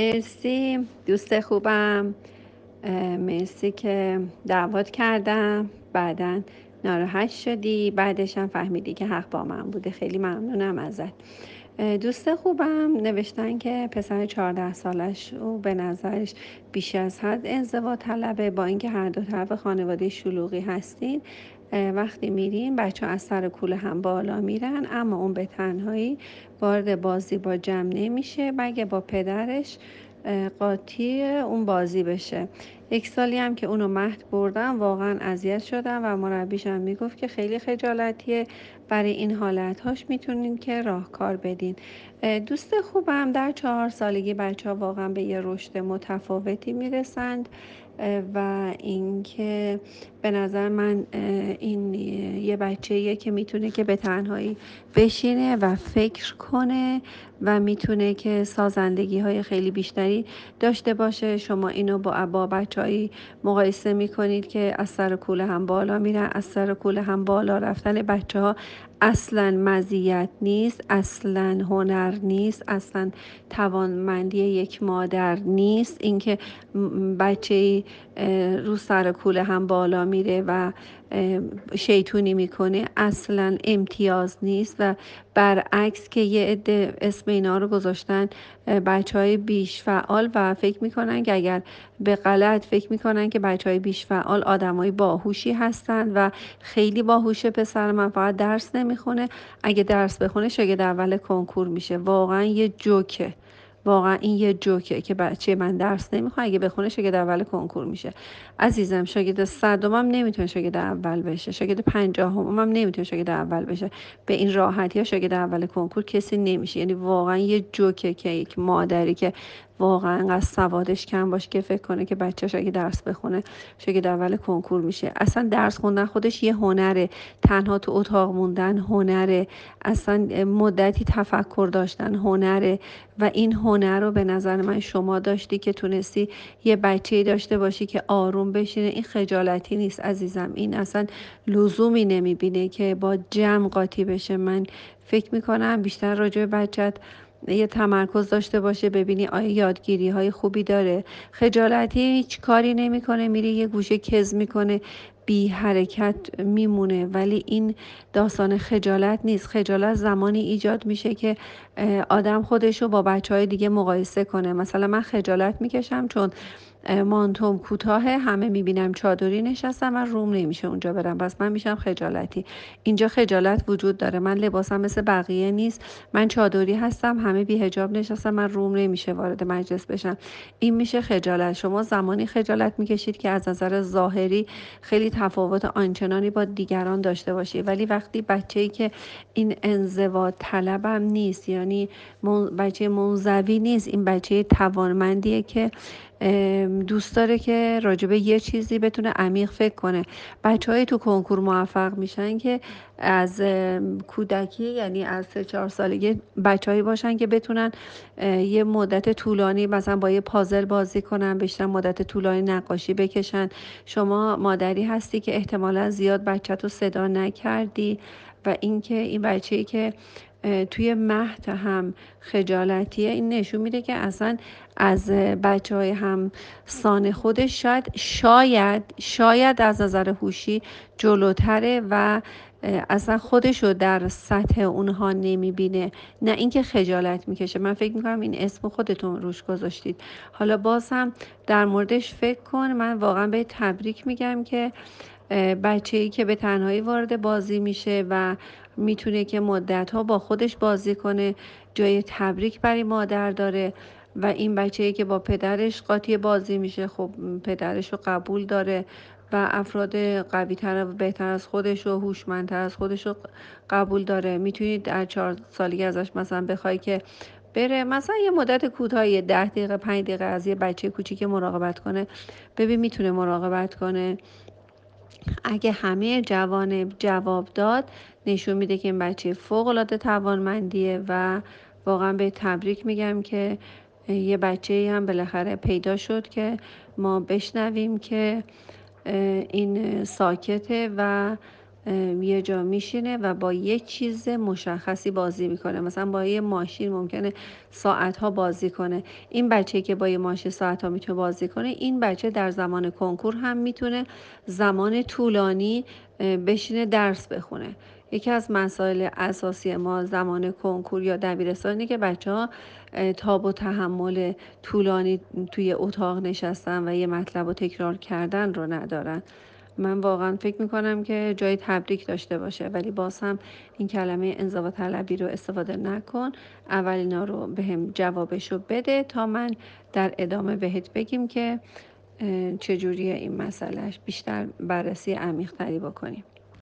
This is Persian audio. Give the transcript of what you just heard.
مرسی. دوست خوبم. مرسی که دعوت کردم. بعدا ناراحت شدی. بعدش هم فهمیدی که حق با من بوده. خیلی ممنونم ازت. دوست خوبم. نوشتن که پسر 14 سالش او به نظرش بیش از حد انزوا طلبه. با اینکه هر دو طرف خانواده شلوغی هستین وقتی میریم بچه از سر کوله هم بالا میرن اما اون به تنهایی وارد بازی با جمع نمیشه مگه با پدرش قاطی اون بازی بشه. یک سالی هم که اونو مهد بردم واقعا اذیت شدم و مربیشم می‌گفت که خیلی خجالتیه. برای این حالتهاش می‌تونین که راهکار بدین. دوست خوبم در چهار سالگی بچه ها واقعا به یه رشد متفاوتی می‌رسند. و اینکه به نظر من این یه بچه که می‌تونه که به تنهایی بشینه و فکر کنه و می‌تونه که سازندگی های خیلی بیشتری داشته باشه. شما اینو با با بچههایی مقایسه می‌کنید که از سر کوله هم بالا میرن از سر کوله هم بالا رفتن بچه ها اصلا مزیت نیست اصلا هنر نیست اصلا توانمندی یک مادر نیست. اینکه بچه رو سر کوله هم بالا میره و شیطونی می‌کنه اصلا امتیاز نیست و برعکس که یه عده اسم اینا رو گذاشتن بچه های بیش فعال و فکر می‌کنن که اگر به غلط فکر می‌کنن که بچه های بیش فعال آدم های باهوشی هستن و خیلی باهوشه پسر من فقط درس نمی‌خونه. اگه درس بخونه شاگرد اول کنکور میشه. واقعا یه جوکه. واقعا این یه جوکه که بچه من درس نمی‌خواد اگه بخونه شاگرد اول کنکور میشه. عزیزم شاگرد صدم هم نمی‌تونه شاگرد اول بشه. شاگرد پنجاهم هم نمی‌تونه شاگرد اول بشه. به این راحتی ها شاگرد اول کنکور کسی نمیشه. یعنی واقعا یه جوکه که یک مادری که واقعا انقدر سوادش کم باشه که فکر کنه که بچهش اگه درس بخونه شاگرد اول کنکور میشه. اصلا درس خوندن خودش یه هنره. تنها تو اتاق موندن هنره. اصلا مدتی تفکر داشتن هنره. و این هنر رو به نظر من شما داشتی که تونستی یه بچه داشته باشی که آروم بشینه. این خجالتی نیست عزیزم. این اصلا لزومی نمی‌بینه که با جمع قاطی بشه. من فکر می‌کنم بیشتر راجع به بچت یه تمرکز داشته باشه ببینی آیا یادگیری های خوبی داره. خجالتی هیچ کاری نمی‌کنه میره یه گوشه کز می‌کنه بی حرکت میمونه. ولی این داستان خجالت نیست. خجالت زمانی ایجاد میشه که آدم خودش رو با بچه های دیگه مقایسه کنه. مثلا من خجالت می‌کشم چون مانتوم کوتاه همه می‌بینم چادری نشستم و روم نمیشه اونجا برم. پس من میشم خجالتی. اینجا خجالت وجود داره. من لباسم مثل بقیه نیست. من چادری هستم همه بی هجاب نشستم من روم نمیشه وارد مجلس بشم. این میشه خجالت. شما زمانی خجالت می‌کشید که از نظر ظاهری خیلی تفاوت آنچنانی با دیگران داشته باشی ولی وقتی بچه‌ای که این انزوا طلبم نیست یعنی بچه منزوی نیست این بچه توانمندیه که دوست داره که راجبه یه چیزی بتونه عمیق فکر کنه. بچه های تو کنکور موفق میشن که از کودکی یعنی از سه چهار سالگی بچههایی باشن که بتونن یه مدت طولانی مثلا با یه پازل بازی کنن بشن مدت طولانی نقاشی بکشن. شما مادری هستی که احتمالا زیاد بچه تو صدا نکردی و اینکه این بچه که توی مهد هم خجالتیه. این نشون میده که اصلا از بچه های هم سان خودش شاید شاید شاید از نظر هوشی جلوتره و اصلا خودش رو در سطح اونها نمی‌بینه. نه اینکه خجالت می‌کشه. من فکر می‌کنم این اسم خودتون روش گذاشتید. حالا باز هم در موردش فکر کن. من واقعا به تبریک میگم که بچه ای که به تنهایی وارد بازی میشه و می‌تونه که مدت ها با خودش بازی کنه جای تبریک برای مادر داره و این بچه ای که با پدرش قاطی بازی میشه خب پدرش رو قبول داره و افراد قوی تر و بهتر از خودش و هوشمندتر از خودش رو قبول داره. می‌تونید در چهار سالی ازش مثلا بخوای که بره مثلا یه مدت کوتاهی ده دقیقه پنج دقیقه از یه بچه کوچیک مراقبت کنه. ببین می‌تونه مراقبت کنه. اگه همه جوان جواب داد نشون میده که این بچه فوق العاده توانمندیه و واقعا به تبریک میگم که یه بچه هم بالاخره پیدا شد که ما بشنویم که این ساکته و یه جا میشینه و با یه چیز مشخصی بازی می‌کنه. مثلا با یه ماشین ممکنه ساعت ها بازی کنه. این بچه که با یه ماشین ساعت ها می‌تونه بازی کنه این بچه در زمان کنکور هم می‌تونه زمان طولانی بشینه درس بخونه. یکی از مسائل اساسی ما زمان کنکور یا دبیرستانی که بچه ها تاب و تحمل طولانی توی اتاق نشستن و یه مطلب رو تکرار کردن رو ندارن. من واقعا فکر می‌کنم که جای تبریک داشته باشه ولی باز هم این کلمه انزوا طلبی رو استفاده نکن. اول اینا رو به هم جوابش رو بده تا من در ادامه بهت بگیم که چجوری این مسئلهش بیشتر بررسی عمیق تری بکنیم.